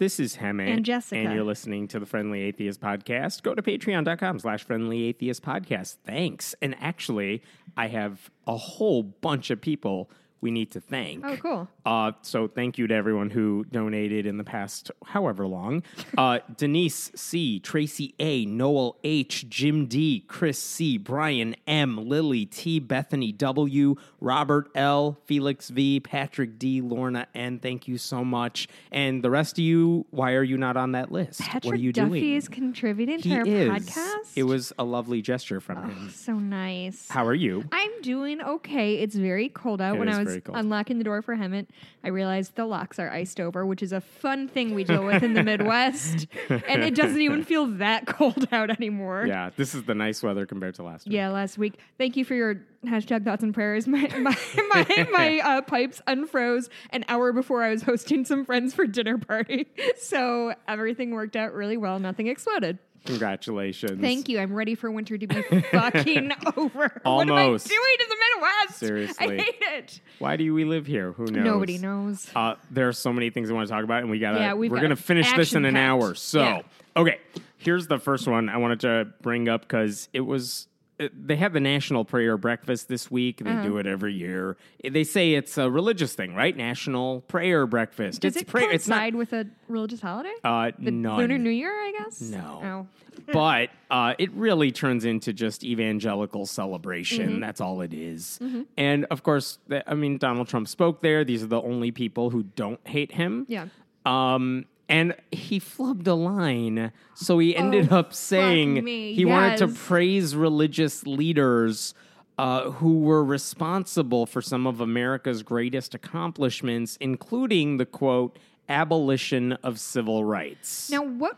This is Hemant. And Jessica. And you're listening to the Friendly Atheist Podcast. Go to patreon.com slash friendly atheist podcast. Thanks. And actually, I have a whole bunch of people we need to thank. Oh, cool. Uh, so thank you to everyone who donated in the past however long. Uh, Denise C, Tracy A, Noel H, Jim D, Chris C, Brian M, Lily T, Bethany W, Robert L, Felix V, Patrick D, Lorna N. Thank you so much. And the rest of you, why are you not on that list? Patrick what are you Duffy doing? is contributing to our is. podcast. It was a lovely gesture from him. so nice. How are you? I'm doing okay. It's very cold out. It when I was very cold. unlocking the door for Hemant, I realized the locks are iced over, which is a fun thing we deal with in the Midwest. and it doesn't even feel that cold out anymore. Yeah, this is the nice weather compared to last week. Yeah, last week. Thank you for your hashtag thoughts and prayers. My my my, my uh, pipes unfroze an hour before I was hosting some friends for dinner party, so everything worked out really well. Nothing exploded. Congratulations. Thank you. I'm ready for winter to be fucking over. Almost. What am I doing in the Midwest? Seriously. I hate it. Why do we live here? Who knows? Nobody knows. Uh, there are so many things I want to talk about, and we gotta. Yeah, we've we're got gonna finish this in an action-packed. hour. So, Yeah. okay, here's the first one I wanted to bring up because it was. It- They have the National Prayer Breakfast this week. They do it every year. They say it's a religious thing, right? National Prayer Breakfast. Does it's it prayer. It's not. coincide with a religious holiday? Uh, the none. Lunar New Year, I guess. No. Oh. but uh, it really turns into just evangelical celebration. Mm-hmm. That's all it is. And of course, I mean, Donald Trump spoke there. These are the only people who don't hate him. Yeah. Um, and he flubbed a line. So he ended Oh, up saying he wanted to praise religious leaders. Uh, who were responsible for some of America's greatest accomplishments, including the quote, abolition of civil rights. Now, what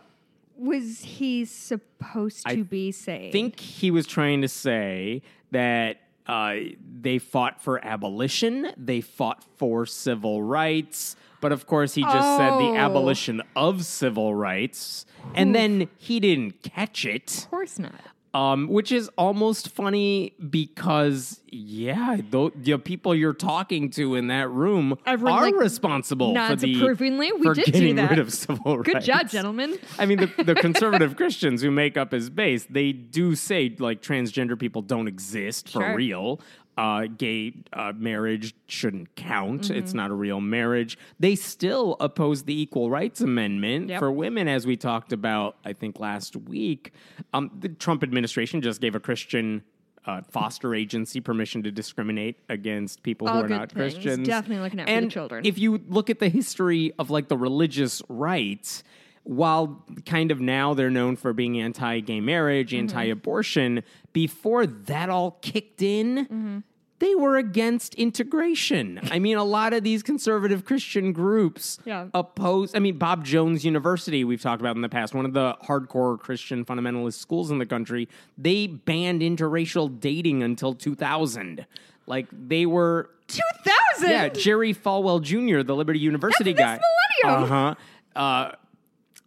was he supposed to be saying? I think he was trying to say that uh, they fought for abolition, they fought for civil rights, but of course he just said the Oh. abolition of civil rights, and then he didn't catch it. Of course not. Um, which is almost funny because, yeah, tho- the people you're talking to in that room Everyone, are like, responsible for the approvingly. We for did do getting rid of civil rights. Good job, gentlemen. I mean, the, the conservative Christians who make up his base, they do say like transgender people don't exist for Sure. real. Uh, gay uh, marriage shouldn't count. Mm-hmm. It's not a real marriage. They still oppose the Equal Rights Amendment Yep. for women, as we talked about, I think, last week. Um, the Trump administration just gave a Christian uh, foster agency permission to discriminate against people All who are not things. Christians. Definitely looking out for the and children. If you look at the history of like the religious right, while kind of now they're known for being anti gay marriage, Mm-hmm. anti abortion, before that all kicked in, Mm-hmm. they were against integration. I mean, a lot of these conservative Christian groups Yeah. oppose. I mean, Bob Jones University, we've talked about in the past, one of the hardcore Christian fundamentalist schools in the country, they banned interracial dating until 2000. Like, they were 2000? yeah, Jerry Falwell Jr., the Liberty University That's guy. this millennium. Uh-huh. Uh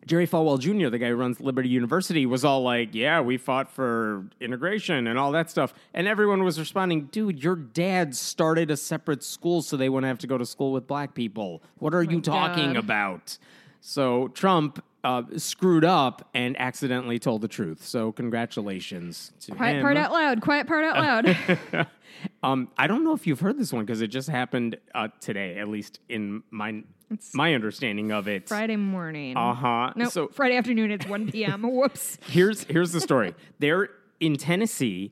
Jerry Falwell Jr., the guy who runs Liberty University, was all like, "Yeah, we fought for integration and all that stuff," and everyone was responding, "Dude, your dad started a separate school so they wouldn't have to go to school with black people. What are oh you talking God. about?" So Trump uh, screwed up and accidentally told the truth. So congratulations to Quiet him. part out loud. Quiet part out loud. um, I don't know if you've heard this one because it just happened uh, today, at least in my my understanding of it. Friday morning. Uh huh. No, So Friday afternoon. It's 1 p.m. Whoops. here's here's the story. They're in Tennessee.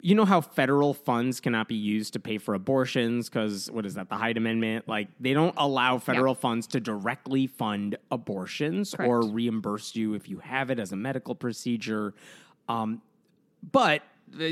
You know how federal funds cannot be used to pay for abortions because what is that? The Hyde Amendment. Like they don't allow federal funds to directly fund abortions or reimburse you if you have it as a medical procedure. Um, but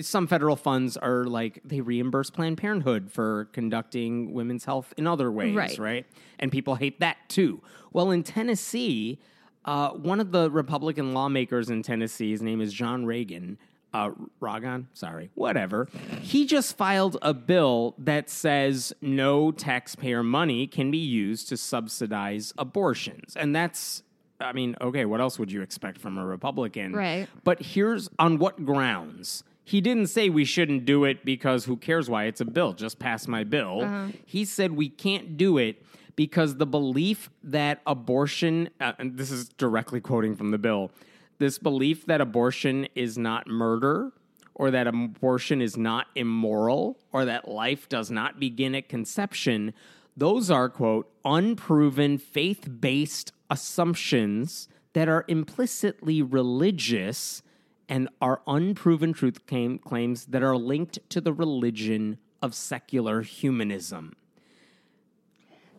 some federal funds are like they reimburse Planned Parenthood for conducting women's health in other ways, Right. right? And people hate that too. Well, in Tennessee, uh, one of the Republican lawmakers in Tennessee, his name is John Reagan. Uh, Ragan, sorry, whatever. He just filed a bill that says no taxpayer money can be used to subsidize abortions. And that's, I mean, okay, what else would you expect from a Republican? Right. But here's on what grounds. He didn't say we shouldn't do it because who cares why it's a bill, just pass my bill. He said we can't do it because the belief that abortion, uh, and this is directly quoting from the bill, this belief that abortion is not murder or that abortion is not immoral or that life does not begin at conception, those are, quote, unproven faith based assumptions that are implicitly religious and are unproven truth claim, claims that are linked to the religion of secular humanism.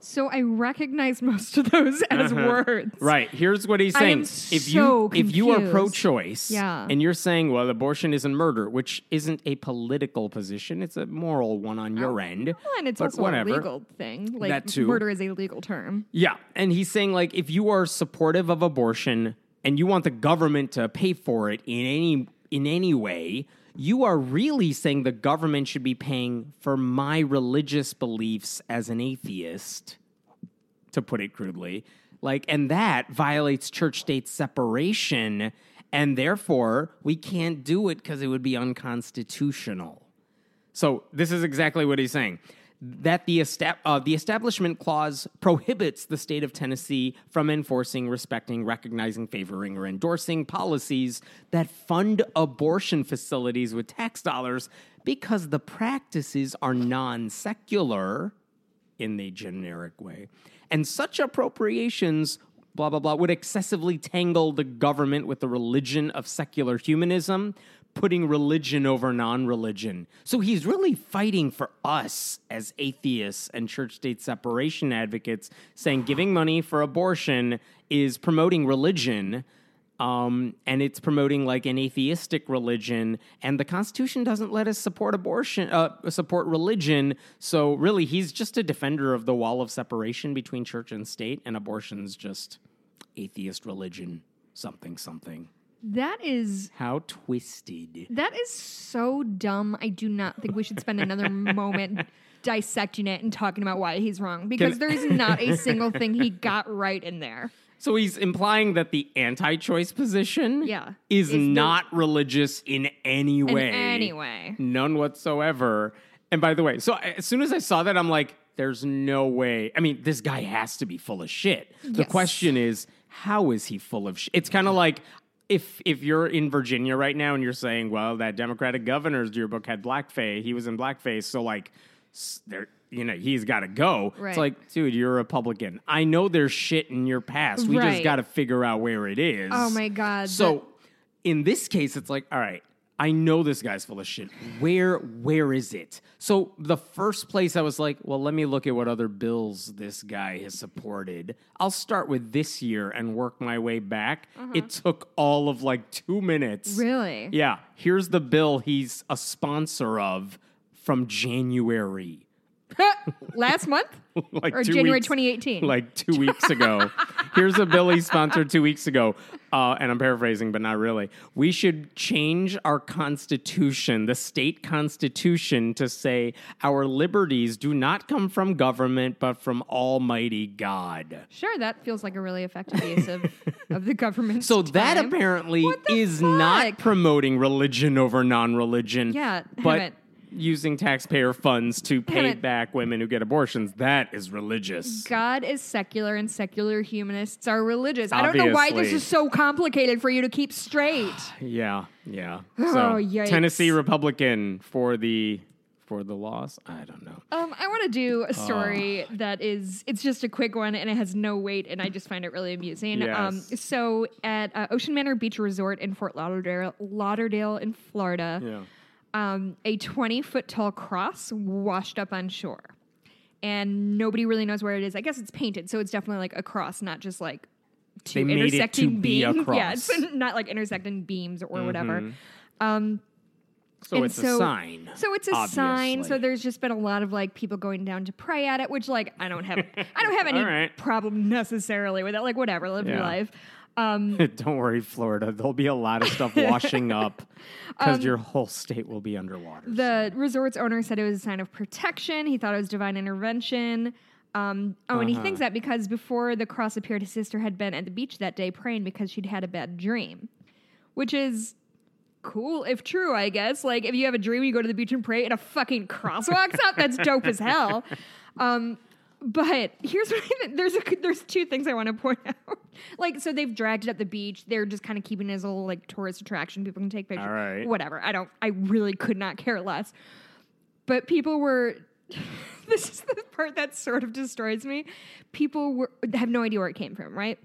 So I recognize most of those as uh-huh. words. Right. Here's what he's saying. if you so if you are pro-choice Yeah. and you're saying, well, abortion isn't murder, which isn't a political position, it's a moral one on your oh, end. Well, and it's but also whatever. a legal thing. Like That too. murder is a legal term. Yeah, and he's saying like if you are supportive of abortion and you want the government to pay for it in any in any way, you are really saying the government should be paying for my religious beliefs as an atheist, to put it crudely. Like and that violates church state separation and therefore we can't do it cuz it would be unconstitutional. So this is exactly what he's saying. That the, esta- uh, the Establishment Clause prohibits the state of Tennessee from enforcing, respecting, recognizing, favoring, or endorsing policies that fund abortion facilities with tax dollars because the practices are non secular in the generic way. And such appropriations, blah, blah, blah, would excessively tangle the government with the religion of secular humanism, putting religion over non religion. So he's really fighting for us as atheists and church state separation advocates, saying giving money for abortion is promoting religion. Um, and it's promoting like an atheistic religion, and the Constitution doesn't let us support abortion, uh, support religion. So really, he's just a defender of the wall of separation between church and state, and abortion's just atheist religion, something, something. That is How twisted. that is so dumb. I do not think we should spend another moment dissecting it and talking about why he's wrong because Can- there is not a single thing he got right in there. So he's implying that the anti-choice position, Yeah. is, Is the- not religious in any way, any way. none whatsoever. And by the way, so as soon as I saw that, I'm like, "There's no way." I mean, this guy has to be full of shit. The Yes. question is, how is he full of shit? It's kind of like. If, if you're in Virginia right now and you're saying, well, that Democratic governor's yearbook had blackface, he was in blackface, so like, there, you know, he's got to go. Right. It's like, dude, you're a Republican. I know there's shit in your past. We just got to figure out where it is. Oh my God, So in this case, it's like, all right, I know this guy's full of shit. Where where is it? So the first place I was like, well, let me look at what other bills this guy has supported. I'll start with this year and work my way back. Mm-hmm. It took all of like two minutes. Really? Yeah. Here's the bill he's a sponsor of from January. Last month like or January weeks- 2018? like two weeks ago. Here's a bill he sponsored two weeks ago, uh, and I'm paraphrasing, but not really. We should change our constitution, the state constitution, to say our liberties do not come from government, but from Almighty God. Sure, that feels like a really effective use of, of the government. So that apparently is not promoting religion over non-religion. Yeah, but. Using taxpayer funds to pay back women who get abortions, that is religious. God is secular and secular humanists are religious. I don't know why this is so complicated for you to keep straight. Yeah, yeah. Oh, So yikes. Tennessee Republican for the for the loss. I don't know. Um, I want to do Oh. a story that is it's just a quick one and it has no weight and I just find it really amusing. Um, so at uh, Ocean Manor Beach Resort in Fort Lauderdale, Lauderdale in Florida, Yeah. Um, a 20 foot tall cross washed up on shore. And nobody really knows where it is. I guess it's painted, so it's definitely like a cross, not just like two They it intersecting be beams. Yeah. Mm-hmm. it's not like intersecting beams or whatever. Um, So And it's so- a sign. so it's a sign. So there's just been a lot of like people going down to pray at it, which like I don't have I don't have any right. problem necessarily with that. Like whatever, live your life. Um, Don't worry, Florida. There'll be a lot of stuff washing up because Um, your whole state will be underwater. the resort's owner said it was a sign of protection. He thought it was divine intervention. Um, oh, and he Uh-huh. thinks that because before the cross appeared, his sister had been at the beach that day praying because she'd had a bad dream, which is cool if true, I guess. Like if you have a dream, you go to the beach and pray, and a fucking cross walks up. That's dope as hell. Um, but here's what I, there's a, there's two things I want to point out. Like, so they've dragged it up the beach. They're just kind of keeping it as a little like tourist attraction. People can take pictures. All right. Whatever. I don't. I really could not care less. But people were. this is the part that sort of destroys me. People were have no idea where it came from, right?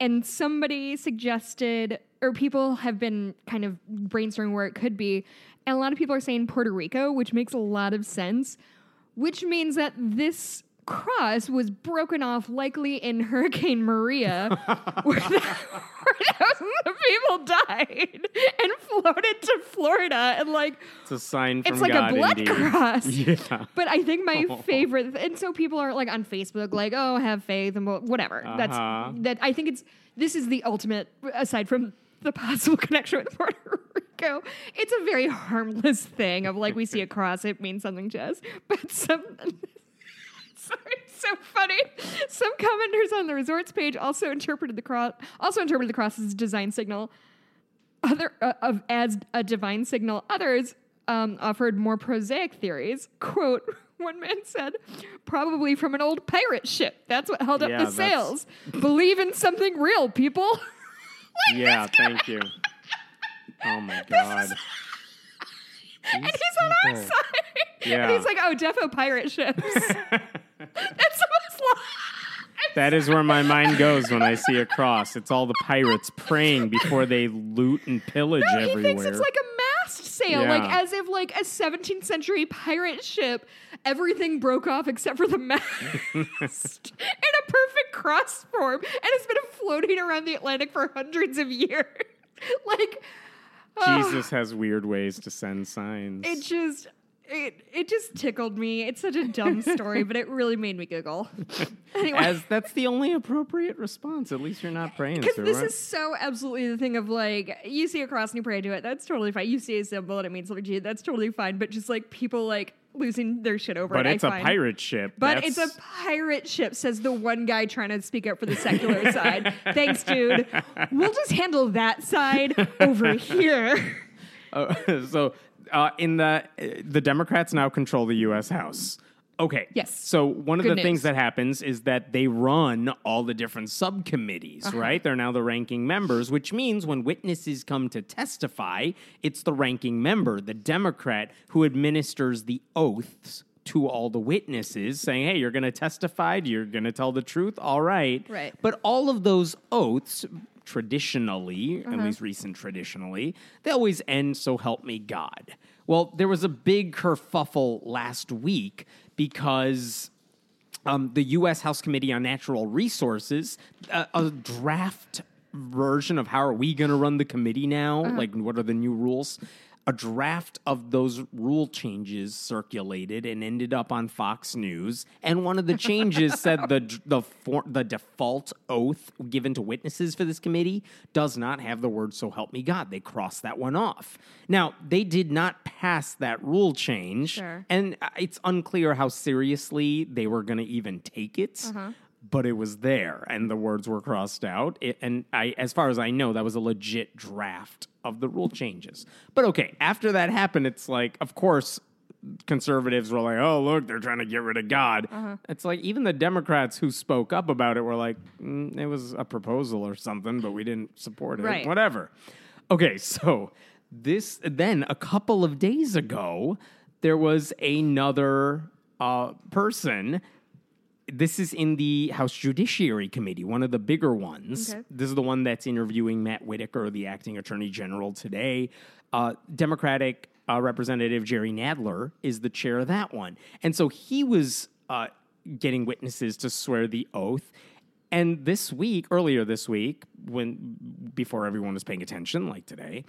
And somebody suggested, or people have been kind of brainstorming where it could be. And a lot of people are saying Puerto Rico, which makes a lot of sense, which means that this cross was broken off likely in Hurricane Maria, where, the, where thousands of people died and floated to Florida. And like, It's a sign from it's like God a blood indeed. cross. Yeah. But I think my favorite, and so people are like on Facebook, like, "Oh, have faith," and whatever. Uh-huh. That's that. I think it's this is the ultimate. Aside from the possible connection with Puerto Rico, it's a very harmless thing of like we see a cross, it means something to us. But some, sorry, it's so funny. Some commenters on the resorts page also interpreted the cross, also interpreted the cross as a design signal other uh, of as a divine signal. Others um, offered more prosaic theories. Quote: One man said, "Probably from an old pirate ship. That's what held up Yeah, the sails. Believe in something real, people." Like, Yeah, thank you. Oh my god. And he's on our side. Yeah. And he's like, "Oh, defo pirate ships." That's the most. Lo- That is where my mind goes when I see a cross. It's all the pirates praying before they loot and pillage No, he everywhere. thinks it's like a mast sail, like as if like a 17th century pirate ship, everything broke off except for the mast in a perfect cross form, and it's been floating around the Atlantic for hundreds of years. like oh, Jesus has weird ways to send signs. it just. It, it just tickled me. It's such a dumb story, but it really made me giggle. Anyway, As that's the only appropriate response. At least you're not praying Because this is so absolutely the thing of like, you see a cross and you pray to it. That's totally fine. You see a symbol and it means you. That's totally fine. But just like people like losing their shit over but it. it's I a find. pirate ship. But That's- it's a pirate ship, says the one guy trying to speak up for the secular side. Thanks, dude. We'll just handle that side over here. Uh, so uh, in the the Democrats now control the U.S. House. Okay. Yes. So one of Good the things that happens is that they run all the different subcommittees, Uh-huh. right? They're now the ranking members, which means when witnesses come to testify, it's the ranking member, the Democrat, who administers the oaths to all the witnesses, saying, "Hey, you're going to testify. You're going to tell the truth. All right." Right. But all of those oaths, traditionally, Uh-huh. at least recent traditionally, they always end so help me God. Well, there was a big kerfuffle last week because um, the U.S. House Committee on Natural Resources, uh, a draft version of how are we going to run the committee now? Like, what are the new rules? A draft of those rule changes circulated and ended up on Fox News. And one of the changes said the the for, the default oath given to witnesses for this committee does not have the word "So help me God." They crossed that one off. Now they did not pass that rule change, Sure. and uh, it's unclear how seriously they were going to even take it. But it was there, and the words were crossed out. It, and I, as far as I know, that was a legit draft of the rule changes. But okay, after that happened, it's like, of course, conservatives were like, "Oh, look, they're trying to get rid of God." It's like even the Democrats who spoke up about it were like, mm, "It was a proposal or something, but we didn't support it. Right. Whatever." Okay, so this then a couple of days ago, there was another uh, person. This is in the House Judiciary Committee, one of the bigger ones. Okay. This is the one that's interviewing Matt Whitaker, the acting attorney general, today. Uh, Democratic uh, Representative Jerry Nadler is the chair of that one. And so he was uh, getting witnesses to swear the oath. And this week, earlier this week, when before everyone was paying attention, like today,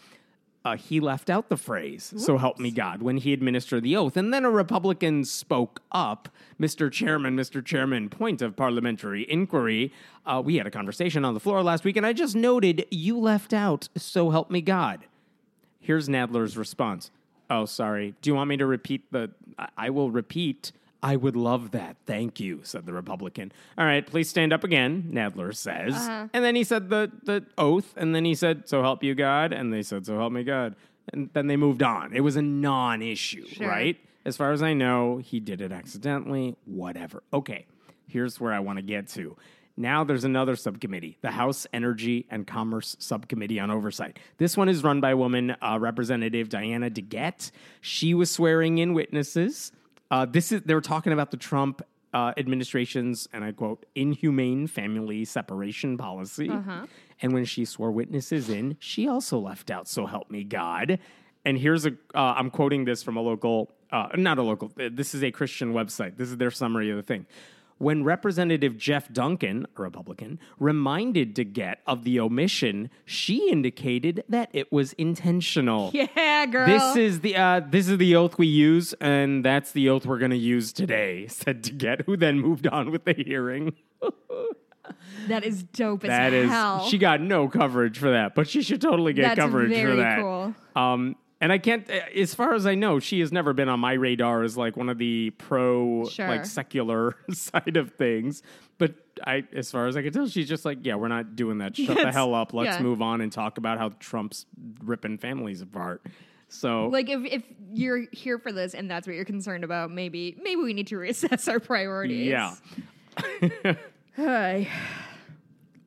uh, he left out the phrase "So help me God" when he administered the oath, and then a Republican spoke up, "Mr. Chairman, Mr. Chairman, point of parliamentary inquiry." Uh, we had a conversation on the floor last week, and I just noted you left out "So help me God." Here's Nadler's response. Oh, sorry. Do you want me to repeat the? I- I will repeat. I would love that. Thank you, said the Republican. All right, please stand up again, Nadler says. And then he said the, the oath, and then he said, So help you God. And they said, So help me God. And then they moved on. It was a non issue, Sure. right? As far as I know, he did it accidentally, whatever. Okay. here's where I want to get to. Now there's another subcommittee, the House Energy and Commerce Subcommittee on Oversight. This one is run by woman uh, Representative Diana DeGette. She was swearing in witnesses. Uh, this is they were talking about the Trump uh, administration's, and I quote, inhumane family separation policy. And when she swore witnesses in, she also left out, so help me God. And here's a, uh, I'm quoting this from a local, uh, not a local, this is a Christian website. This is their summary of the thing. When Representative Jeff Duncan, a Republican, reminded DeGette of the omission, she indicated that it was intentional. Yeah, girl. This is the uh, this is the oath we use, and that's the oath we're going to use today," said DeGette, who then moved on with the hearing. that is dope as That is, hell. she got no coverage for that, but she should totally get That's coverage for that. cool. Um, and I can't, eh, as far as I know, she has never been on my radar as like one of the pro, Sure. like secular side of things. But I, as far as I can tell, she's just like, yeah, we're not doing that. Shut the hell up. Let's yeah. move on and talk about how Trump's ripping families apart. So like if, if you're here for this and that's what you're concerned about, maybe maybe we need to reassess our priorities. yeah. Hi.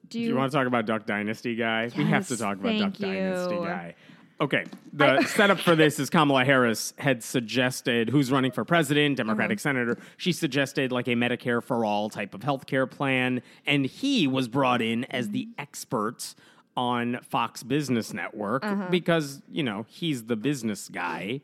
Do Do you want to talk about Duck Dynasty guy? we have to talk about Duck you. Dynasty guy. Okay, the setup for this is Kamala Harris had suggested, who's running for president, Democratic Uh-huh. senator. She suggested like a Medicare for all type of healthcare plan, and he was brought in as the expert on Fox Business Network Uh-huh. because you know he's the business guy,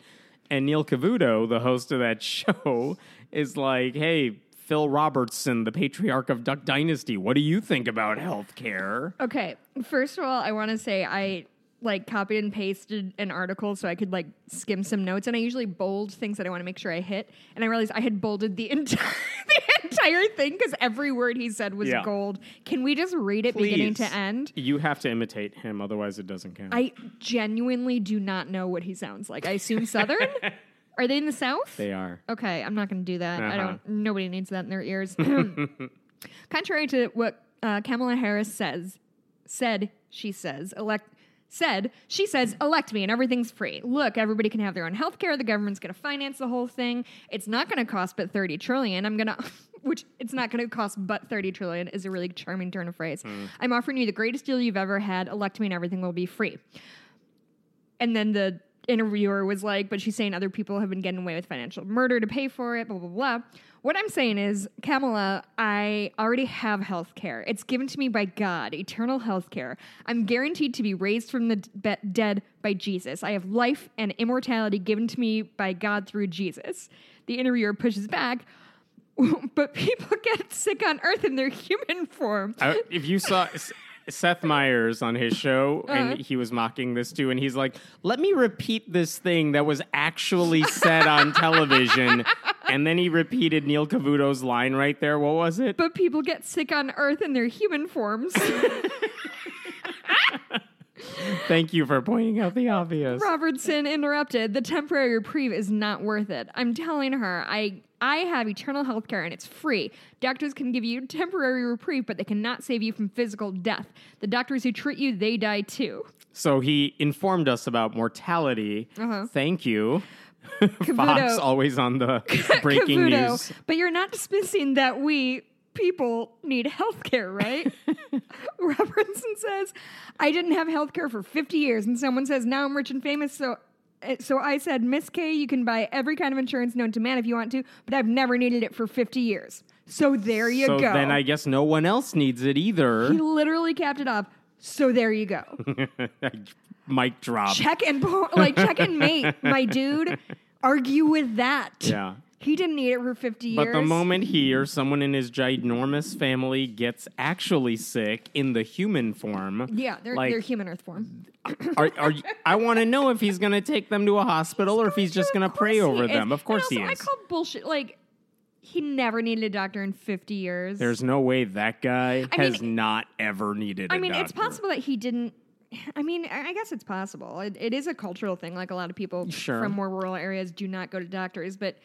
and Neil Cavuto, the host of that show, is like, hey. Phil Robertson, the patriarch of Duck Dynasty. What do you think about healthcare? Okay, first of all, I want to say I like copied and pasted an article so I could like skim some notes, and I usually bold things that I want to make sure I hit. And I realized I had bolded the entire the entire thing because every word he said was Yeah. gold. Can we just read it beginning to Please. end? You have to imitate him, otherwise it doesn't count. I genuinely do not know what he sounds like. I assume Southern. Are they in the South? they are. Okay, I'm not going to do that. I Uh-huh. don't. Nobody needs that in their ears. Contrary to what uh, Kamala Harris says, said she says elect said she says elect me and everything's free. Look, everybody can have their own health care. The government's going to finance the whole thing. It's not going to cost but 30 trillion. I'm going to which it's not going to cost but 30 trillion is a really charming turn of phrase. Hmm. I'm offering you the greatest deal you've ever had. Elect me and everything will be free. And then the interviewer was like, but she's saying other people have been getting away with financial murder to pay for it, blah, blah, blah. What I'm saying is, Kamala, I already have health care. It's given to me by God, eternal health care. I'm guaranteed to be raised from the dead by Jesus. I have life and immortality given to me by God through Jesus. The interviewer pushes back, but people get sick on earth in their human form. I, if you saw Seth Meyers on his show, Uh-huh. and he was mocking this too, and he's like, "Let me repeat this thing that was actually said on television," and then he repeated Neil Cavuto's line right there. What was it? but people get sick on earth in their human forms. Thank you for pointing out the obvious. Robertson interrupted. The temporary reprieve is not worth it. I'm telling her, I I have eternal health care and it's free. Doctors can give you temporary reprieve, but they cannot save you from physical death. The doctors who treat you, they die too. So he informed us about mortality. Uh-huh. Thank you. Fox always on the breaking Cavuto, news. But you're not dismissing that we people need health care, right? Robertson says, I didn't have health care for 50 years. And someone says, now I'm rich and famous. So, Uh, so I said, Miss K, you can buy every kind of insurance known to man if you want to, but I've never needed it for 50 years. So there you so go. then I guess no one else needs it either. he literally capped it off. So there you go. Mic drop. check and like check and mate, my dude. Argue with that. Yeah. He didn't need it for 50 years. But the moment he or someone in his ginormous family gets actually sick in the human form, Yeah, they're, like, they're human Earth form. are, are I want to know if he's going to take them to a hospital or if he's just going to pray over is. them. Of course and he also, is. I call bullshit. Like he never needed a doctor in 50 years. There's no way that guy I has mean- not ever needed. a I mean, it's possible that he didn't. I mean, I I guess it's possible. It, it is a cultural thing. Like a lot of people Sure. from more rural areas do not go to doctors, but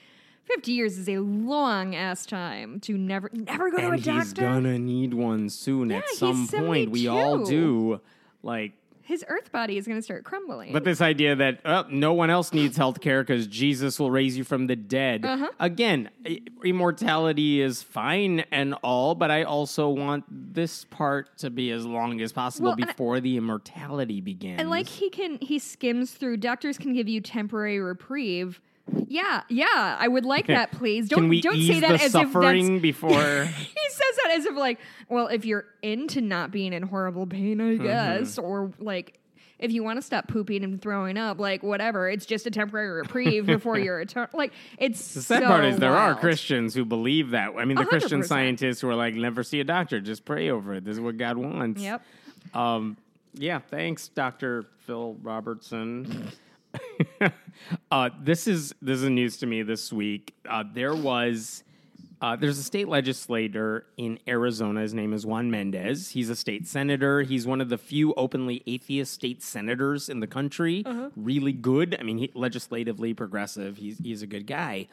50 years is a long ass time to never never go and to a doctor. he's gonna need one soon at some point. We all do. Like his earth body is going to start crumbling. But this idea that oh, no one else needs health care because Jesus will raise you from the dead. Uh-huh. Again, immortality is fine and all, but I also want this part to be as long as possible Well, and I- before the immortality begins. and like he can, he skims through. Doctors can give you temporary reprieve. Yeah, yeah, I would like that, please. Don't Can we don't ease say that the as if that's. before? He says that as if like, well, if you're into not being in horrible pain, I Mm-hmm. guess, or like. If you want to stop pooping and throwing up, like whatever, it's just a temporary reprieve before your return. Like it's The sad so part is there are. Christians who believe that. I mean, the A hundred Christian scientists who are like, never see a doctor, just pray over it. This is what God wants. Yep. Um, yeah, thanks, Doctor Phil Robertson. uh, this is this is news to me this week. Uh, there was uh, there's a state legislator in Arizona. His name is Juan Mendez. He's a state senator. He's one of the few openly atheist state senators in the country. Really good. I mean, he, legislatively progressive. He's he's a good guy.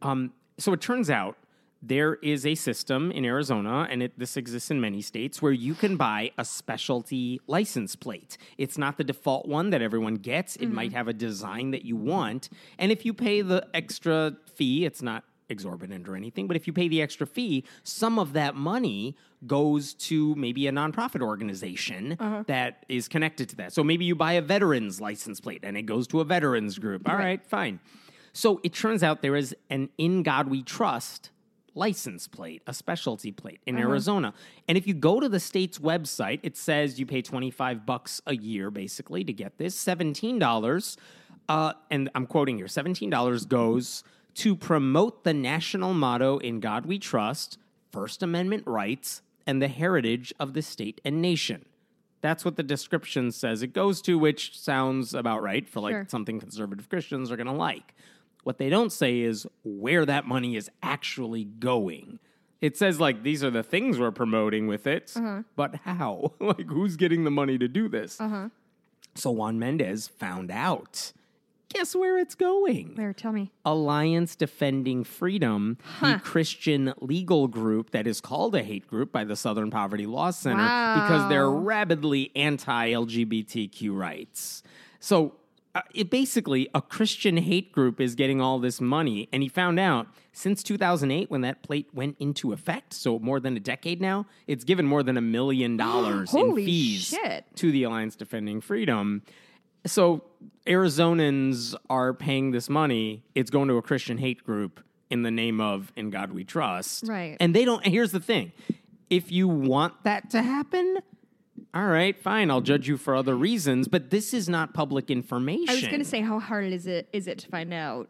Um, so it turns out there is a system in Arizona, and it, this exists in many states, where you can buy a specialty license plate. It's not the default one that everyone gets. It might mm-hmm. have a design that you want, and if you pay the extra fee, it's not exorbitant or anything, but if you pay the extra fee, some of that money goes to maybe a nonprofit organization uh-huh. that is connected to that. So maybe you buy a veterans license plate and it goes to a veterans group. All right, fine. So it turns out there is an In God We Trust license plate, a specialty plate in Arizona. And if you go to the state's website, it says you pay 25 bucks a year basically to get this, $17. Uh, and I'm quoting here $17 goes to promote the national motto In God We Trust, First Amendment rights, and the heritage of the state and nation. That's what the description says it goes to, which sounds about right for like Sure. something conservative Christians are going to like. What they don't say is where that money is actually going. It says like these are the things we're promoting with it, but how? like who's getting the money to do this? Uh-huh. So Juan Mendez found out. Guess where it's going? There, tell me. Alliance Defending Freedom, the Christian legal group that is called a hate group by the Southern Poverty Law Center because they're rabidly anti LGBTQ rights. So uh, it basically, a Christian hate group is getting all this money. And he found out since 2008, when that plate went into effect, so more than a decade now, it's given more than a million dollars in Holy fees shit. to the Alliance Defending Freedom. So Arizonans are paying this money. It's going to a Christian hate group in the name of "In God We Trust." Right. And they don't. Here's the thing: if you want that to happen, all right, fine. I'll judge you for other reasons. But this is not public information. I was going to say, how hard is it is it to find out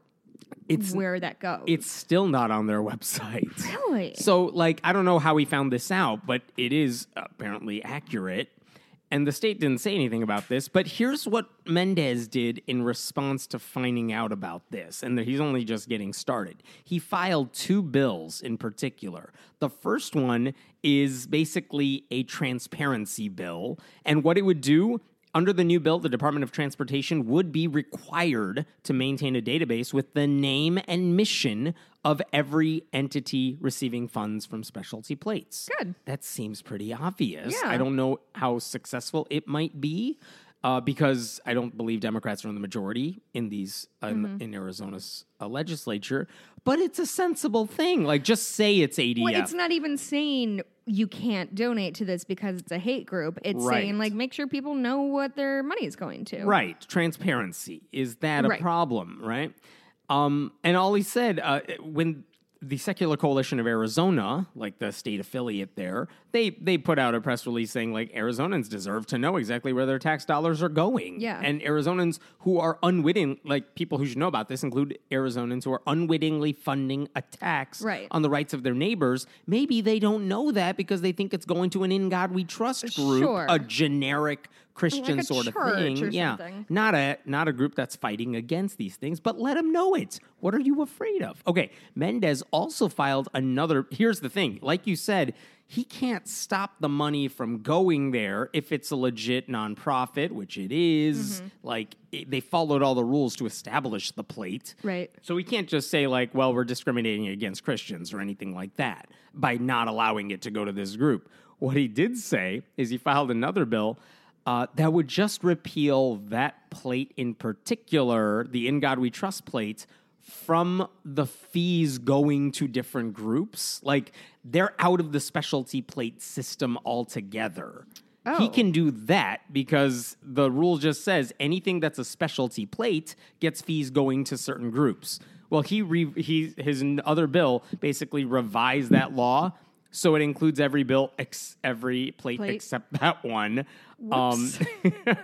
it's where that goes? it's still not on their website. really So, like, I don't know how he found this out, but it is apparently accurate. And the state didn't say anything about this. But here's what Mendez did in response to finding out about this. And that he's only just getting started. He filed two bills in particular. The first one is basically a transparency bill. And what it would do under the new bill, the Department of Transportation would be required to maintain a database with the name and mission of every entity receiving funds from specialty plates. Good. That seems pretty obvious. Yeah. I don't know how successful it might be. Uh, because I don't believe Democrats are in the majority in these uh, in- Mm-hmm. in Arizona's uh, legislature, but it's a sensible thing. Like, just say it's ADF. Well, it's not even saying you can't donate to this because it's a hate group. It's Right. saying like make sure people know what their money is going to. Right. Transparency. Is that a Right. problem? Right. Um, and all he said uh, when the Secular Coalition of Arizona, like the state affiliate there, they they put out a press release saying like Arizonans deserve to know exactly where their tax dollars are going. Yeah. And Arizonans who are unwitting, like people who should know about this, include Arizonans who are unwittingly funding attacks Right. on the rights of their neighbors. Maybe they don't know that because they think it's going to an In God We Trust group, Sure. a generic Christian a sort of thing. yeah, something. not a not a group that's fighting against these things, but let them know it. What are you afraid of? Okay, Mendez also filed another. Here's the thing, like you said. He can't stop the money from going there if it's a legit nonprofit, which it is. Mm-hmm. Like it, they followed all the rules to establish the plate. Right. So we can't just say like, well, we're discriminating against Christians or anything like that by not allowing it to go to this group. What he did say is he filed another bill uh, that would just repeal that plate in particular, the In God We Trust plate, from the fees going to different groups. Like they're out of the specialty plate system altogether. He Oh. can do that because the rule just says anything that's a specialty plate gets fees going to certain groups. Well, he re- he his other bill basically revised that law so it includes every bill ex- every plate, Plate. except that one. Um.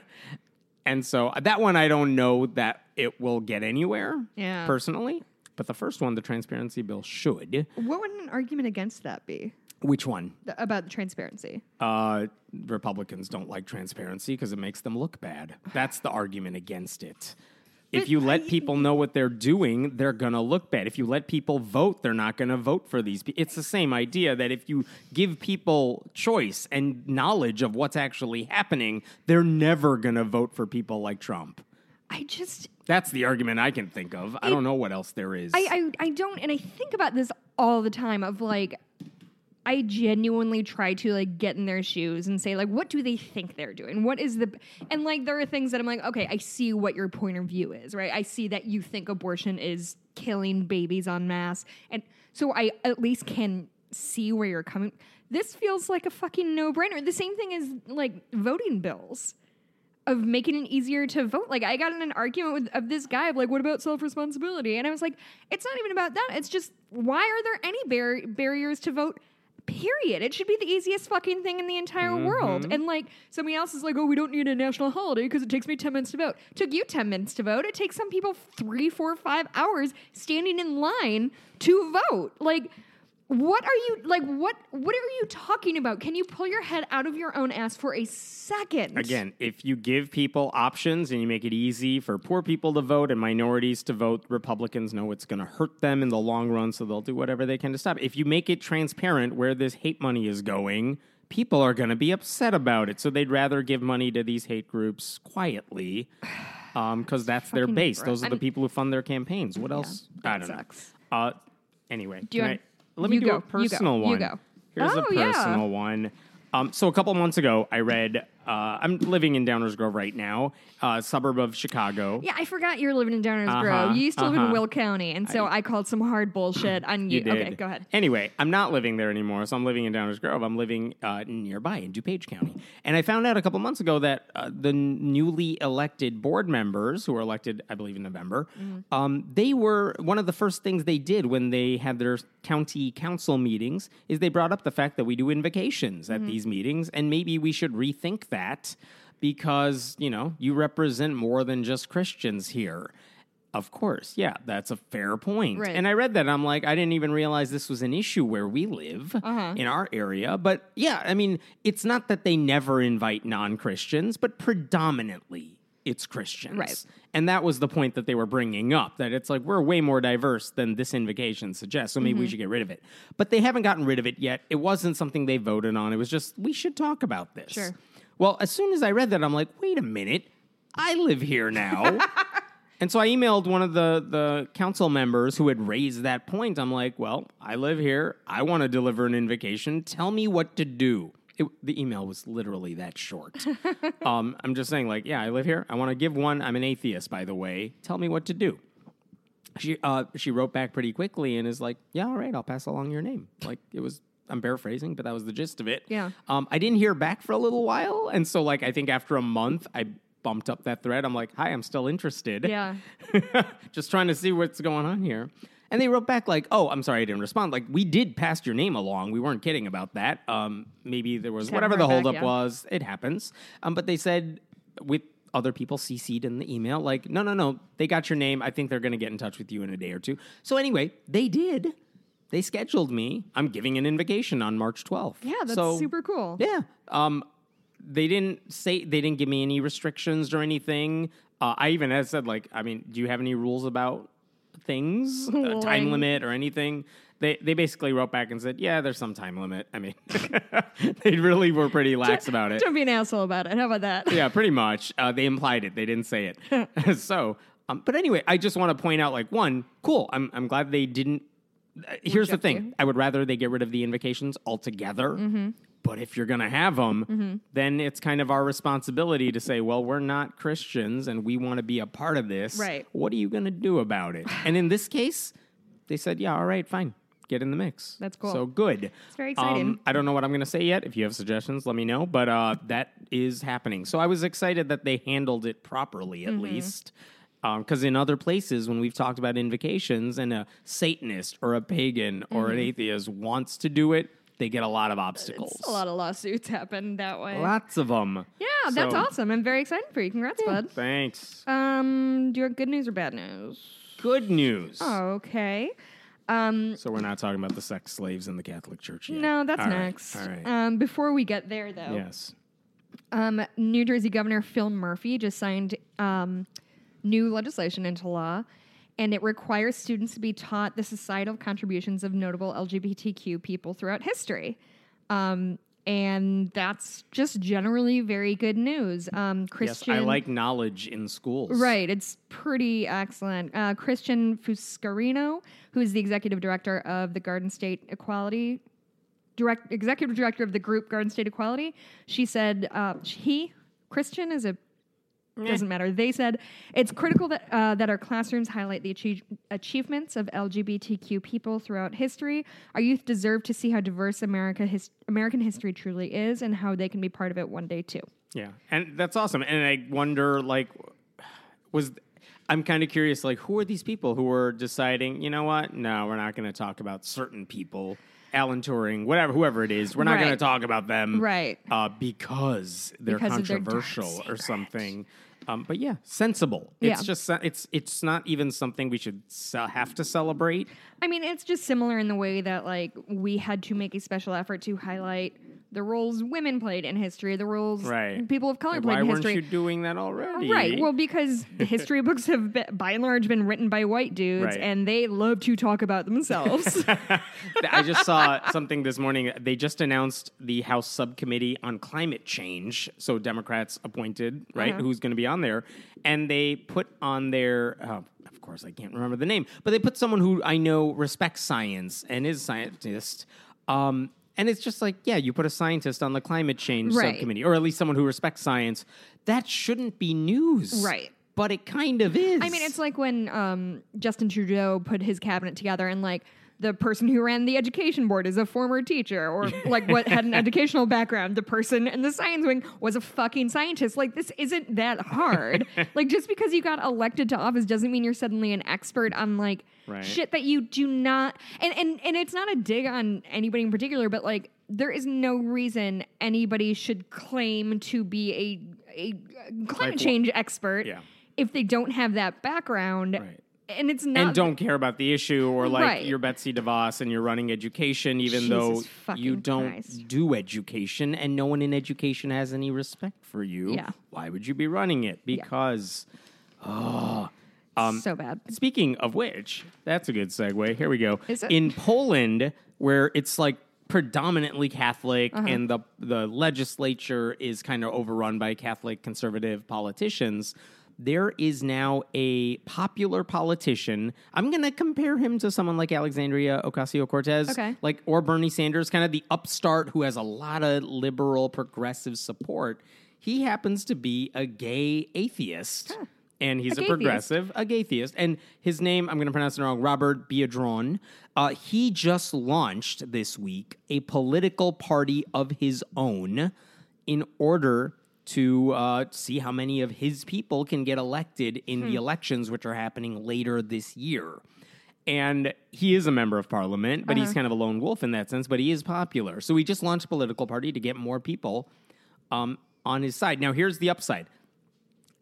and so uh, that one I don't know that it will get anywhere Yeah. personally, but the first one the transparency bill should. what would an argument against that be Which one? th- about the transparency? Uh, Republicans don't like transparency because it makes them look bad. That's the argument against it. If you let people know what they're doing, they're going to look bad. If you let people vote, they're not going to vote for these people. It's the same idea that if you give people choice and knowledge of what's actually happening, they're never going to vote for people like Trump. I just That's the argument I can think of. I don't know what else there is. I, I I don't and I think about this all the time of like I genuinely try to like get in their shoes and say like what do they think they're doing? What is the and like there are things that I'm like okay, I see what your point of view is, right? I see that you think abortion is killing babies en masse and so I at least can see where you're coming. This feels like a fucking no-brainer. The same thing as like voting bills of making it easier to vote. Like I got in an argument with of this guy of like, what about self responsibility? And I was like, it's not even about that. It's just why are there any bar- barriers to vote? Period. It should be the easiest fucking thing in the entire world. Mm-hmm. And like somebody else is like, oh, we don't need a national holiday because it takes me ten minutes to vote. Took you ten minutes to vote. It takes some people three, four, five hours standing in line to vote. Like. What are you like? What what are you talking about? Can you pull your head out of your own ass for a second? Again, if you give people options and you make it easy for poor people to vote and minorities to vote, Republicans know it's going to hurt them in the long run, so they'll do whatever they can to stop. it. If you make it transparent where this hate money is going, people are going to be upset about it. So they'd rather give money to these hate groups quietly because that's their base. Those are the people who fund their campaigns. What else? I that don't sucks. know. Uh, anyway, you can I- let me you do go, a you go, personal you one. go. Here's Oh, a yeah. personal one. Um, so a couple months ago, I read. Uh, I'm living in Downers Grove right now, uh, suburb of Chicago. Yeah, I forgot you're living in Downers Uh-huh, Grove. You used to live in uh-huh. Will County, and so I, called some hard bullshit on you. You. Okay, go ahead. Anyway, I'm not living there anymore, so I'm living in Downers Grove. I'm living uh, nearby in DuPage County, and I found out a couple months ago that uh, the newly elected board members, who were elected, I believe, in November, Mm-hmm. um, they were one of the first things they did when they had their county council meetings is they brought up the fact that we do invocations Mm-hmm. at these meetings, and maybe we should rethink that because you know you represent more than just Christians here. Of course, yeah, that's a fair point. Right. And I read that and I'm like, I didn't even realize this was an issue where we live Uh-huh. in our area. But yeah, I mean, it's not that they never invite non Christians, but predominantly it's Christians. Right. And that was the point that they were bringing up that it's like we're way more diverse than this invocation suggests. So maybe Mm-hmm. we should get rid of it. But they haven't gotten rid of it yet. It wasn't something they voted on. It was just, we should talk about this. Sure. Well, as soon as I read that, I'm like, wait a minute. I live here now. And so I emailed one of the, the council members who had raised that point. I'm like, well, I live here. I want to deliver an invocation. Tell me what to do. It, the email was literally that short. um, I'm just saying, like, yeah, I live here. I want to give one. I'm an atheist, by the way. Tell me what to do. She uh, she wrote back pretty quickly and is like, yeah, all right, I'll pass along your name. Like it was. I'm paraphrasing, but that was the gist of it. Yeah. Um, I didn't hear back for a little while, and so like I think after a month, I bumped up that thread. I'm like, hi, I'm still interested. Yeah. just trying to see what's going on here. And they wrote back like, "Oh, I'm sorry, I didn't respond. Like, we did pass your name along. We weren't kidding about that. Um, maybe there was Just whatever the holdup yeah. was. It happens. Um, but they said with other people CC'd in the email, like, no, no, no, they got your name. I think they're going to get in touch with you in a day or two. So anyway, they did. They scheduled me. I'm giving an invocation on March 12th. Yeah, that's So- super cool. yeah. Um, they didn't say they didn't give me any restrictions or anything. Uh, I even had said like, I mean, do you have any rules about things, a time limit or anything? They they basically wrote back and said, yeah, there's some time limit. I mean, they really were pretty lax about it. Don't be an asshole about it. How about that? Yeah, pretty much. Uh, they implied it. They didn't say it. so, um, but anyway, I just want to point out like one, cool. I'm I'm glad they didn't. Here's the thing. I would rather they get rid of the invocations altogether. But if you're going to have them, Mm-hmm. then it's kind of our responsibility to say, well, we're not Christians and we want to be a part of this. Right. What are you going to do about it? and in this case, they said, yeah, all right, fine. Get in the mix. That's cool. So good. It's very exciting. Um, I don't know what I'm going to say yet. If you have suggestions, let me know. But uh, that is happening. So I was excited that they handled it properly, Mm-hmm. at least. Because in other places, when we've talked about invocations and a Satanist or a pagan or an atheist wants to do it, they get a lot of obstacles. Mm-hmm. a lot of lawsuits happen that way. Lots of them. Yeah, that's awesome. I'm very excited for you. Congrats, bud. Thanks. Um, do you have good news or bad news? Good news. Oh, okay. Um, So we're not talking about the sex slaves in the Catholic Church yet. no, that's All right, next. All right. Um, before we get there, though, yes. um, New Jersey Governor Phil Murphy just signed um, new legislation into law, and it requires students to be taught the societal contributions of notable LGBTQ people throughout history. Um, and that's just generally very good news. Um, Yes, Christian, I like knowledge in schools. Right, it's pretty excellent. Uh, Christian Fuscarino, who is the executive director of the Garden State Equality, direct executive director of the group Garden State Equality, she said uh, he Christian is a doesn't matter. They said it's critical that uh, that our classrooms highlight the achieve- achievements of LGBTQ people throughout history. Our youth deserve to see how diverse America his- American history truly is, and how they can be part of it one day too. Yeah, and that's awesome. And I wonder, like, was I'm kind of curious, like, who are these people who are deciding? You know what? No, we're not going to talk about certain people. Alan Turing, whatever, whoever it is, we're not going to talk about them, Right. Uh, because they're Because of their dark controversial or something. Um, but yeah, sensible. Yeah. It's just it's it's not even something we should ce- have to celebrate. I mean, it's just similar in the way that like we had to make a special effort to highlight the roles women played in history, the roles Right. people of color Like, played why in weren't history. you doing that already? Right. Well, because the history books have, been, by and large, been written by white dudes, Right. and they love to talk about themselves. I just saw something this morning. They just announced the House subcommittee on climate change. So Democrats appointed, right? Uh-huh. Who's going to be on there? And they put on their, oh, of course, I can't remember the name, but they put someone who I know respects science and is a scientist. Um, and it's just like, yeah, you put a scientist on the climate change Right. subcommittee, or at least someone who respects science. That shouldn't be news, Right. But it kind of is. I mean, it's like when um, Justin Trudeau put his cabinet together, and like the person who ran the education board is a former teacher, or like what had an educational background. The person in the science wing was a fucking scientist. Like this isn't that hard. like just because you got elected to office doesn't mean you're suddenly an expert on like Right. shit that you do not. And and and it's not a dig on anybody in particular, but like there is no reason anybody should claim to be a a climate Like change expert Yeah. if they don't have that background. Right. And it's not and don't care about the issue or like Right. you're Betsy DeVos and you're running education even Jesus though you don't Christ. do education and no one in education has any respect for you. Yeah. Why would you be running it? Because oh um, so bad. Speaking of which, that's a good segue. Here we go. Is it? In Poland, where it's like predominantly Catholic Uh-huh. and the the legislature is kind of overrun by Catholic conservative politicians, there is now a popular politician. I'm going to compare him to someone like Alexandria Ocasio-Cortez, Okay. like or Bernie Sanders, kind of the upstart who has a lot of liberal progressive support. He happens to be a gay atheist. And he's A a, progressive, a gaytheist. And his name, I'm going to pronounce it wrong, Robert Biedron. Uh, he just launched this week a political party of his own in order to uh, see how many of his people can get elected in the elections, which are happening later this year. And he is a member of parliament, but he's kind of a lone wolf in that sense, but he is popular. So he just launched a political party to get more people um, on his side. Now, here's the upside.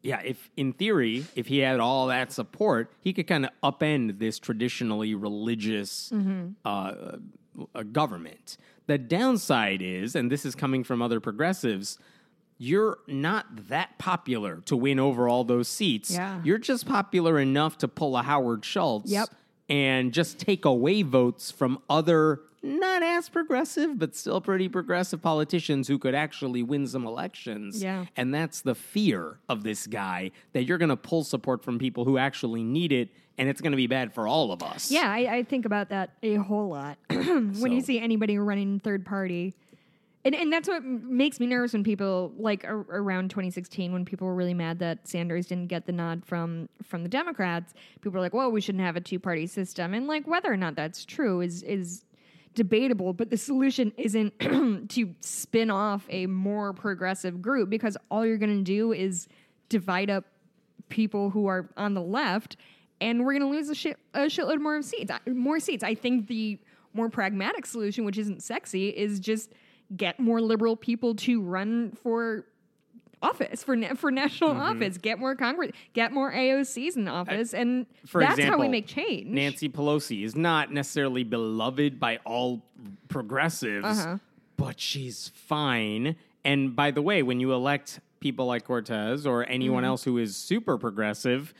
Yeah, if in theory, if he had all that support, he could kind of upend this traditionally religious uh, uh, government. The downside is, and this is coming from other progressives, you're not that popular to win over all those seats. Yeah. You're just popular enough to pull a Howard Schultz Yep. and just take away votes from other not as progressive but still pretty progressive politicians who could actually win some elections. Yeah. And that's the fear of this guy that you're going to pull support from people who actually need it and it's going to be bad for all of us. Yeah, I, I think about that a whole lot. when you see anybody running third party, And, and that's what makes me nervous when people like ar- around 2016 when people were really mad that Sanders didn't get the nod from from the Democrats. People were like, "Well, we shouldn't have a two party system," and like whether or not that's true is is debatable. But the solution isn't to spin off a more progressive group because all you're going to do is divide up people who are on the left, and we're going to lose a, shit, a shitload more of seats. More seats. I think the more pragmatic solution, which isn't sexy, is just get more liberal people to run for office for na- for national Mm-hmm. office. Get more Congress. Get more AOCs in office, and for that's how we example, make change. Nancy Pelosi is not necessarily beloved by all progressives, Uh-huh. but she's fine. And by the way, when you elect people like Cortez or anyone Mm-hmm. else who is super progressive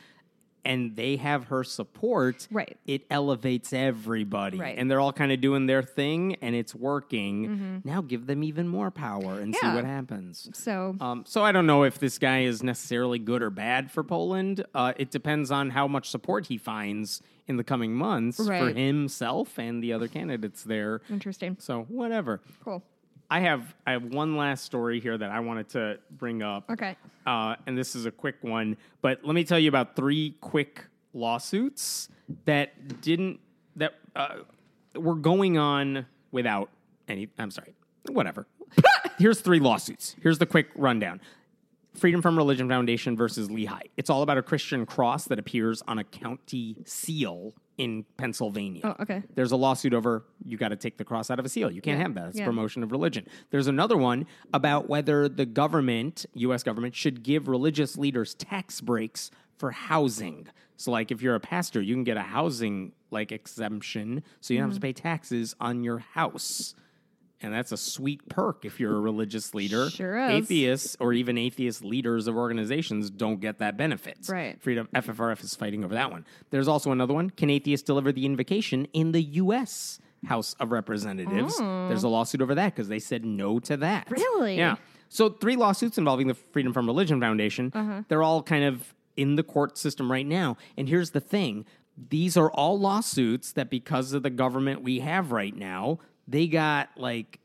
and they have her support, Right. it elevates everybody. Right. And they're all kind of doing their thing and it's working. Now give them even more power and see Mm-hmm. What happens. so Um, so I don't know if this guy is necessarily good or bad for Poland. Uh, it depends on how much support he finds in the coming months for himself and the other candidates there. interesting. So whatever. Cool. I have I have one last story here that I wanted to bring up. Okay. Uh, and this is a quick one, but let me tell you about three quick lawsuits that didn't that uh, were going on without any. I'm sorry, whatever. Here's three lawsuits. Here's the quick rundown. Freedom from Religion Foundation versus Lehigh. It's all about a Christian cross that appears on a county seal in Pennsylvania. Oh, okay. There's a lawsuit over you got to take the cross out of a seal. You can't Yeah. have that. It's Yeah. promotion of religion. There's another one about whether the government, US government, should give religious leaders tax breaks for housing. So like if you're a pastor, you can get a housing like exemption so you don't have to Mm-hmm. pay taxes on your house. And that's a sweet perk if you're a religious leader. Sure is. Atheists or even atheist leaders of organizations don't get that benefit. Right. Freedom FFRF is fighting over that one. There's also another one. Can atheists deliver the invocation in the U.S. House of Representatives? There's a lawsuit over that because they said no to that. Oh. Really? Yeah. So three lawsuits involving the Freedom from Religion Foundation. Uh-huh. They're all kind of in the court system right now. And here's the thing: these are all lawsuits that, because of the government we have right now, they got like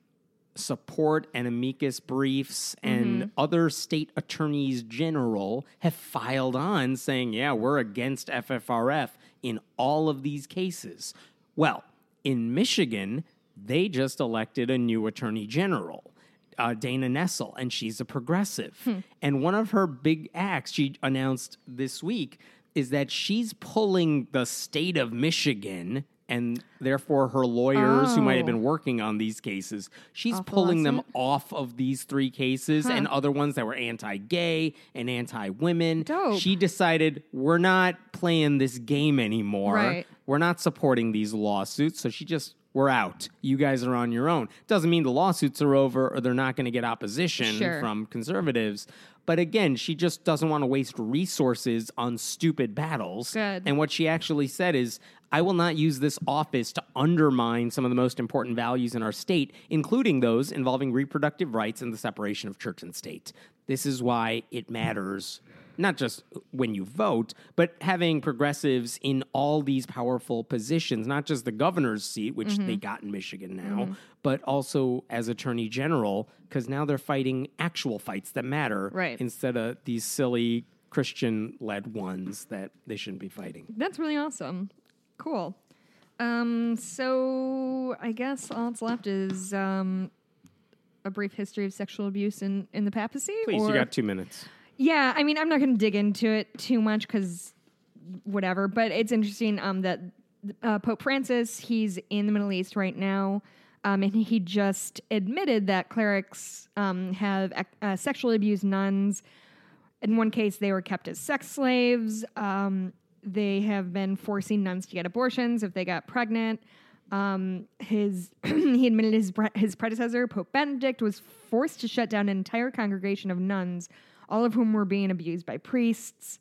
support and amicus briefs and other state attorneys general have filed on saying, yeah, we're against FFRF in all of these cases. Well, in Michigan, they just elected a new attorney general. Uh, Dana Nessel, and she's a progressive. And one of her big acts she announced this week is that she's pulling the state of Michigan and therefore her lawyers who might have Oh. been working on these cases. She's Off pulling them off of these three cases and other ones that were anti-gay and anti-women. Dope. She decided we're not playing this game anymore. Right. We're not supporting these lawsuits, so she just we're out. You guys are on your own. Doesn't mean the lawsuits are over or they're not going to get opposition Sure. from conservatives. But again, she just doesn't want to waste resources on stupid battles. Good. And what she actually said is, I will not use this office to undermine some of the most important values in our state, including those involving reproductive rights and the separation of church and state. This is why it matters, not just when you vote, but having progressives in all these powerful positions, not just the governor's seat, which Mm-hmm. they got in Michigan now, but also as attorney general, because now they're fighting actual fights that matter Right. instead of these silly Christian led ones that they shouldn't be fighting. That's really awesome. Cool. Um, so I guess all that's left is um, a brief history of sexual abuse in, in the papacy. Please, you got two minutes. Yeah, I mean, I'm not going to dig into it too much because whatever, but it's interesting um, that uh, Pope Francis, he's in the Middle East right now, um, and he just admitted that clerics um, have uh, sexually abused nuns. In one case, they were kept as sex slaves. Um, they have been forcing nuns to get abortions if they got pregnant. Um, his he admitted his his predecessor Pope Benedict was forced to shut down an entire congregation of nuns, all of whom were being abused by priests.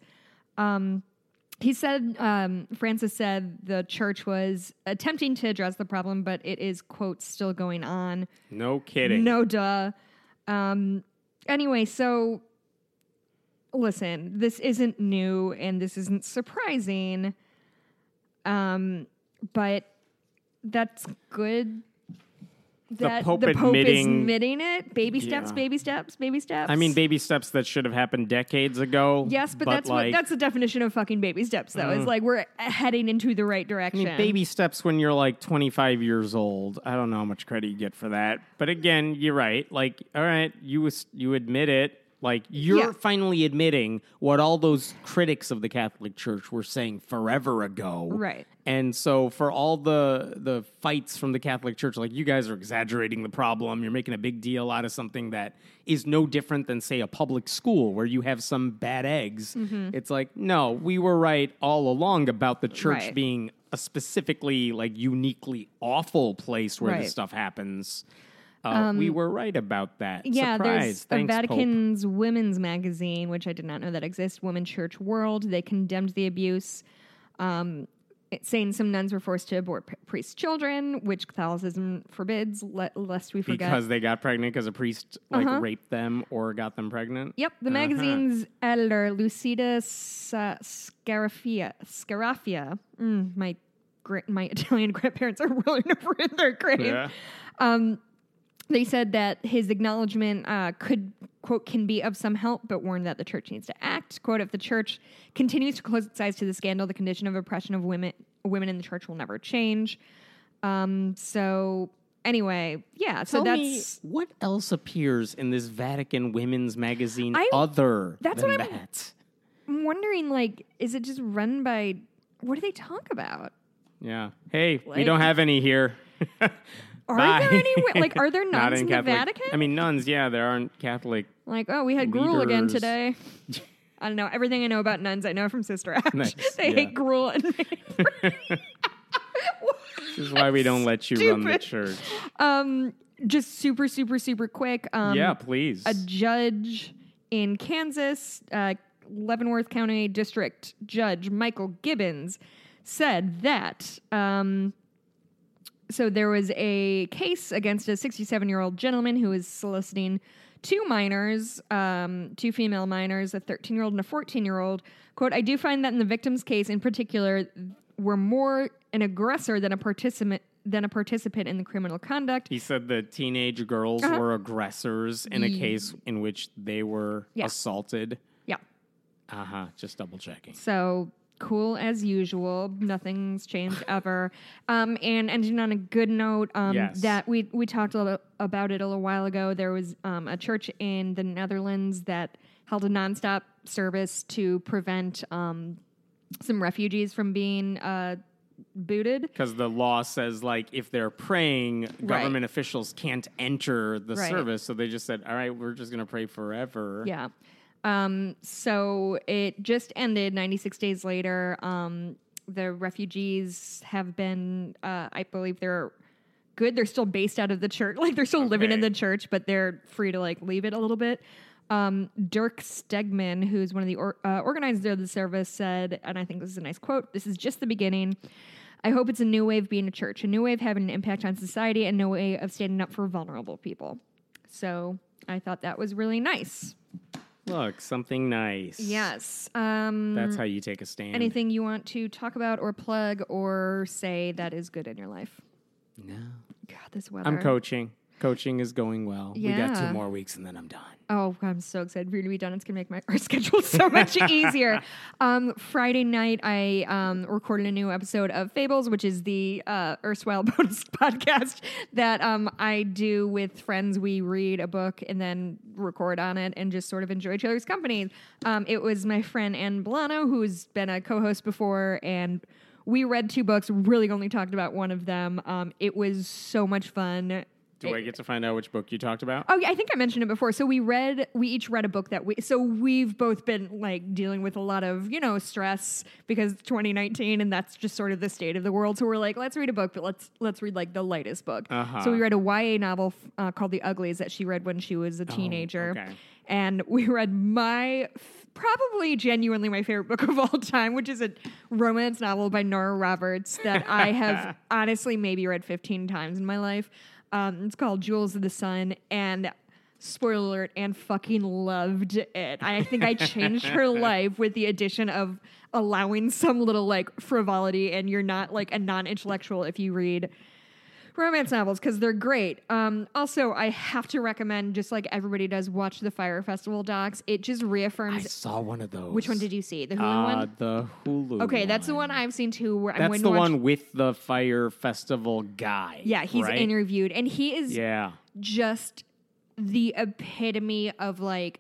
Um, he said um, Francis said the church was attempting to address the problem, but it is quote still going on. No kidding. No duh. Um, anyway, so listen, this isn't new and this isn't surprising. Um, but that's good that Pope the Pope is admitting- admitting it. Baby steps, Yeah. baby steps, baby steps. I mean, baby steps that should have happened decades ago. yes, but, that's like, what that's the definition of fucking baby steps, though. It's mm. like we're heading into the right I direction. mean, baby steps when you're like 25 years old. I don't know how much credit you get for that. But again, you're right. Like, all right, you you admit it. Like, you're Yeah. finally admitting what all those critics of the Catholic Church were saying forever ago. Right. And so, for all the the fights from the Catholic Church, like you guys are exaggerating the problem. You're making a big deal out of something that is no different than, say, a public school where you have some bad eggs. Mm-hmm. It's like, no, we were right all along about the church Right. being a specifically like uniquely awful place where Right. this stuff happens. Uh, we were right about that. yeah, Surprise. there's Thanks, a Pope. Vatican's women's magazine, which I did not know that exists, Women Church World. They condemned the abuse, um, saying some nuns were forced to abort p- priests' children, which Catholicism forbids, le- lest we forget. because they got pregnant because a priest like Uh-huh. raped them or got them pregnant. Yep, the Uh-huh. magazine's editor, Lucida Scaraffia. Scaraffia. Mm, my gra- my Italian grandparents are rolling over in their grave. Yeah. They said that his acknowledgement uh, could, quote, can be of some help, but warned that the church needs to act. Quote, if the church continues to close its eyes to the scandal, the condition of oppression of women women in the church will never change. Um, so anyway, yeah, so Tell that's what else appears in this Vatican women's magazine I- other that's than what I'm- that. I'm wondering, like, is it just run by what do they talk about? Yeah. Hey, we don't have any here. Are Bye. there any like are there nuns in, the Catholic- Vatican? I mean, nuns. Yeah, there aren't Catholic. like, oh, we had gruel again today. I don't know. Everything I know about nuns, I know from Sister Act. Nice, they yeah. hate gruel and This is why we don't let you run the church. um, just super, super, super quick. Um, yeah, please. a judge in Kansas, uh, Leavenworth County District Judge Michael Gibbens said that. Um, so there was a case against a 67 year old gentleman who was soliciting two minors, um, two female minors, a 13 year old and a 14 year old. Quote, I do find that in the victim's case in particular, we're more an aggressor than a participant than a participant in the criminal conduct. he said the teenage girls Uh-huh. were aggressors in a case in which they were Yeah. assaulted. Yeah. Uh huh. Just double checking. So cool as usual. Nothing's changed ever. Um, and ending on a good note, um, Yes. that we we talked a little about it a little while ago. There was um, a church in the Netherlands that held a nonstop service to prevent um, some refugees from being uh, booted. Because the law says, like, if they're praying, government officials can't enter the Right. service. So they just said, all right, we're just going to pray forever. Yeah. Um, so it just ended 96 days later. Um, the refugees have been, uh, I believe they're good. They're still based out of the church. Like they're still living in the church, but they're free to like leave it a little bit. Um, Dirk Stegman, who's one of the or, uh, organizers of the service, said, and I think this is a nice quote this is just the beginning. I hope it's a new way of being a church, a new way of having an impact on society, and a new way of standing up for vulnerable people. So I thought that was really nice. Look, something nice. Yes. Um, That's how you take a stand. anything you want to talk about or plug or say that is good in your life? No. God, this weather. I'm coaching. Coaching is going well. We got two more weeks and then I'm done. Oh, I'm so excited for you to be done. It's gonna make my our schedule so much easier. Um, Friday night, I um, recorded a new episode of Fables, which is the uh, erstwhile bonus podcast that um, I do with friends. We read a book and then record on it and just sort of enjoy each other's company. Um, it was my friend Ann Bolano, who's been a co-host before, and we read two books. Really, only talked about one of them. Um, it was so much fun. Do It- I get to find out which book you talked about? Oh, yeah, I think I mentioned it before. So we read, we each read a book that we, so we've both been like dealing with a lot of, you know, stress because 2019 and that's just sort of the state of the world. So we're like, let's read a book, but let's, let's read like the lightest book. Uh-huh. So we read a YA novel uh, called The Uglies that she read when she was a teenager. okay. And we read my, probably genuinely my favorite book of all time, which is a romance novel by Nora Roberts that I have honestly maybe read 15 times in my life. Um, it's called Jewels of the Sun, and spoiler alert, and fucking loved it. I think I changed her life with the addition of allowing some little like frivolity, and you're not like a non intellectual if you read romance novels because they're great. Um, also, I have to recommend, just like everybody does, watch the Fyre Festival docs. It just reaffirms. I saw one of those. Which one did you see? The Hulu Uh, one. the Hulu. Okay, that's the one I've seen too. Where I'm That's going the to watch- one with the Fyre Festival guy. Yeah, he's right? interviewed, and he is Yeah. just the epitome of like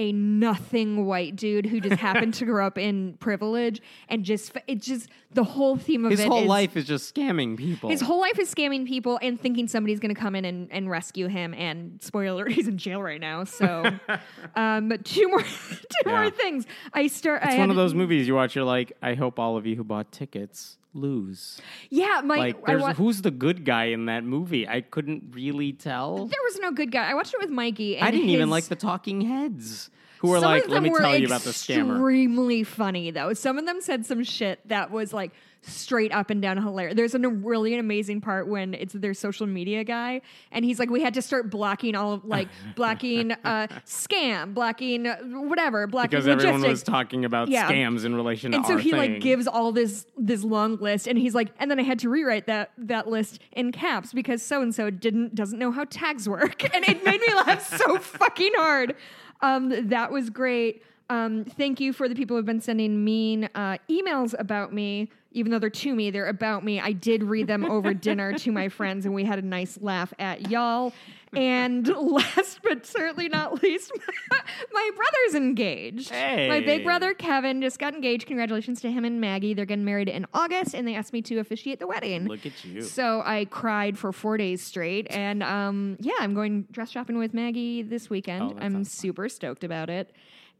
a nothing white dude who just happened to grow up in privilege and just it's just the whole theme of His it whole is- life is just scamming people. his whole life is scamming people and thinking somebody's going to come in and, and rescue him. And spoiler alert, he's in jail right now. So, um, but two more, two more things. I start. It's had, one of those movies you watch. You're like, I hope all of you who bought tickets lose. Yeah, my. Like, wa- who's the good guy in that movie? I couldn't really tell. there was no good guy. I watched it with Mikey. And I didn't even like the talking heads who were Some like, let me tell you about the scammer. Extremely funny though. Some of them said some shit that was like straight up and down hilarious. There's a really an amazing part when it's their social media guy, and he's like, we had to start blocking all of like blocking uh, scam, blocking whatever, blocking Because logistics. everyone was talking about Yeah. scams in relation to and so our he thing. like gives all this this long list and he's like and then i had to rewrite that that list in caps because so and so didn't doesn't know how tags work and it made me laugh so fucking hard um that was great um thank you for the people who've been sending mean uh, emails about me even though they're to me they're about me i did read them over dinner to my friends and we had a nice laugh at y'all and last but certainly not least my brother's engaged Hey. my big brother Kevin just got engaged. Congratulations to him and Maggie. They're getting married in August, and they asked me to officiate the wedding. Look at you. So I cried for four days straight, and um, yeah, I'm going dress shopping with Maggie this weekend. Oh, I'm fun. super stoked about it,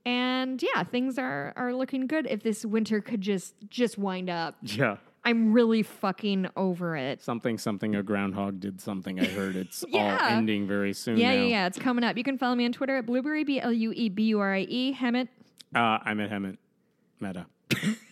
and yeah, things are are looking good. If this winter could just just wind up, yeah. I'm really fucking over it. Something, something, a groundhog did something. I heard it's Yeah. all ending very soon Yeah, now. yeah, yeah. It's coming up. You can follow me on Twitter at Blueberry B L U E B U R I E Hemant. Uh, I'm at Hemant. Mehta.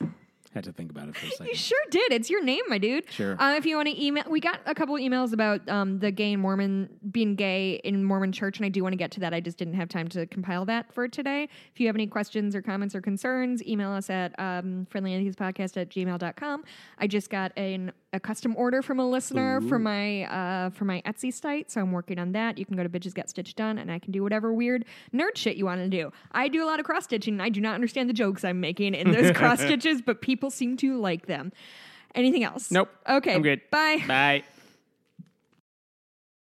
Had to think about it for a You sure did. It's your name, my dude. Sure. Uh, if you want to email, we got a couple emails about um, the gay and Mormon being gay in Mormon church, and I do want to get to that. I just didn't have time to compile that for today. If you have any questions or comments or concerns, email us at um, friendlyatheistpodcast at gmail.com. I just got an, a custom order from a listener for my uh, for my Etsy site, so I'm working on that. You can go to Bitches Get Stitched Done, and I can do whatever weird nerd shit you want to do. I do a lot of cross stitching, and I do not understand the jokes I'm making in those cross stitches, but people seem to like them. Anything else? Nope. Okay. I'm good. Bye. Bye.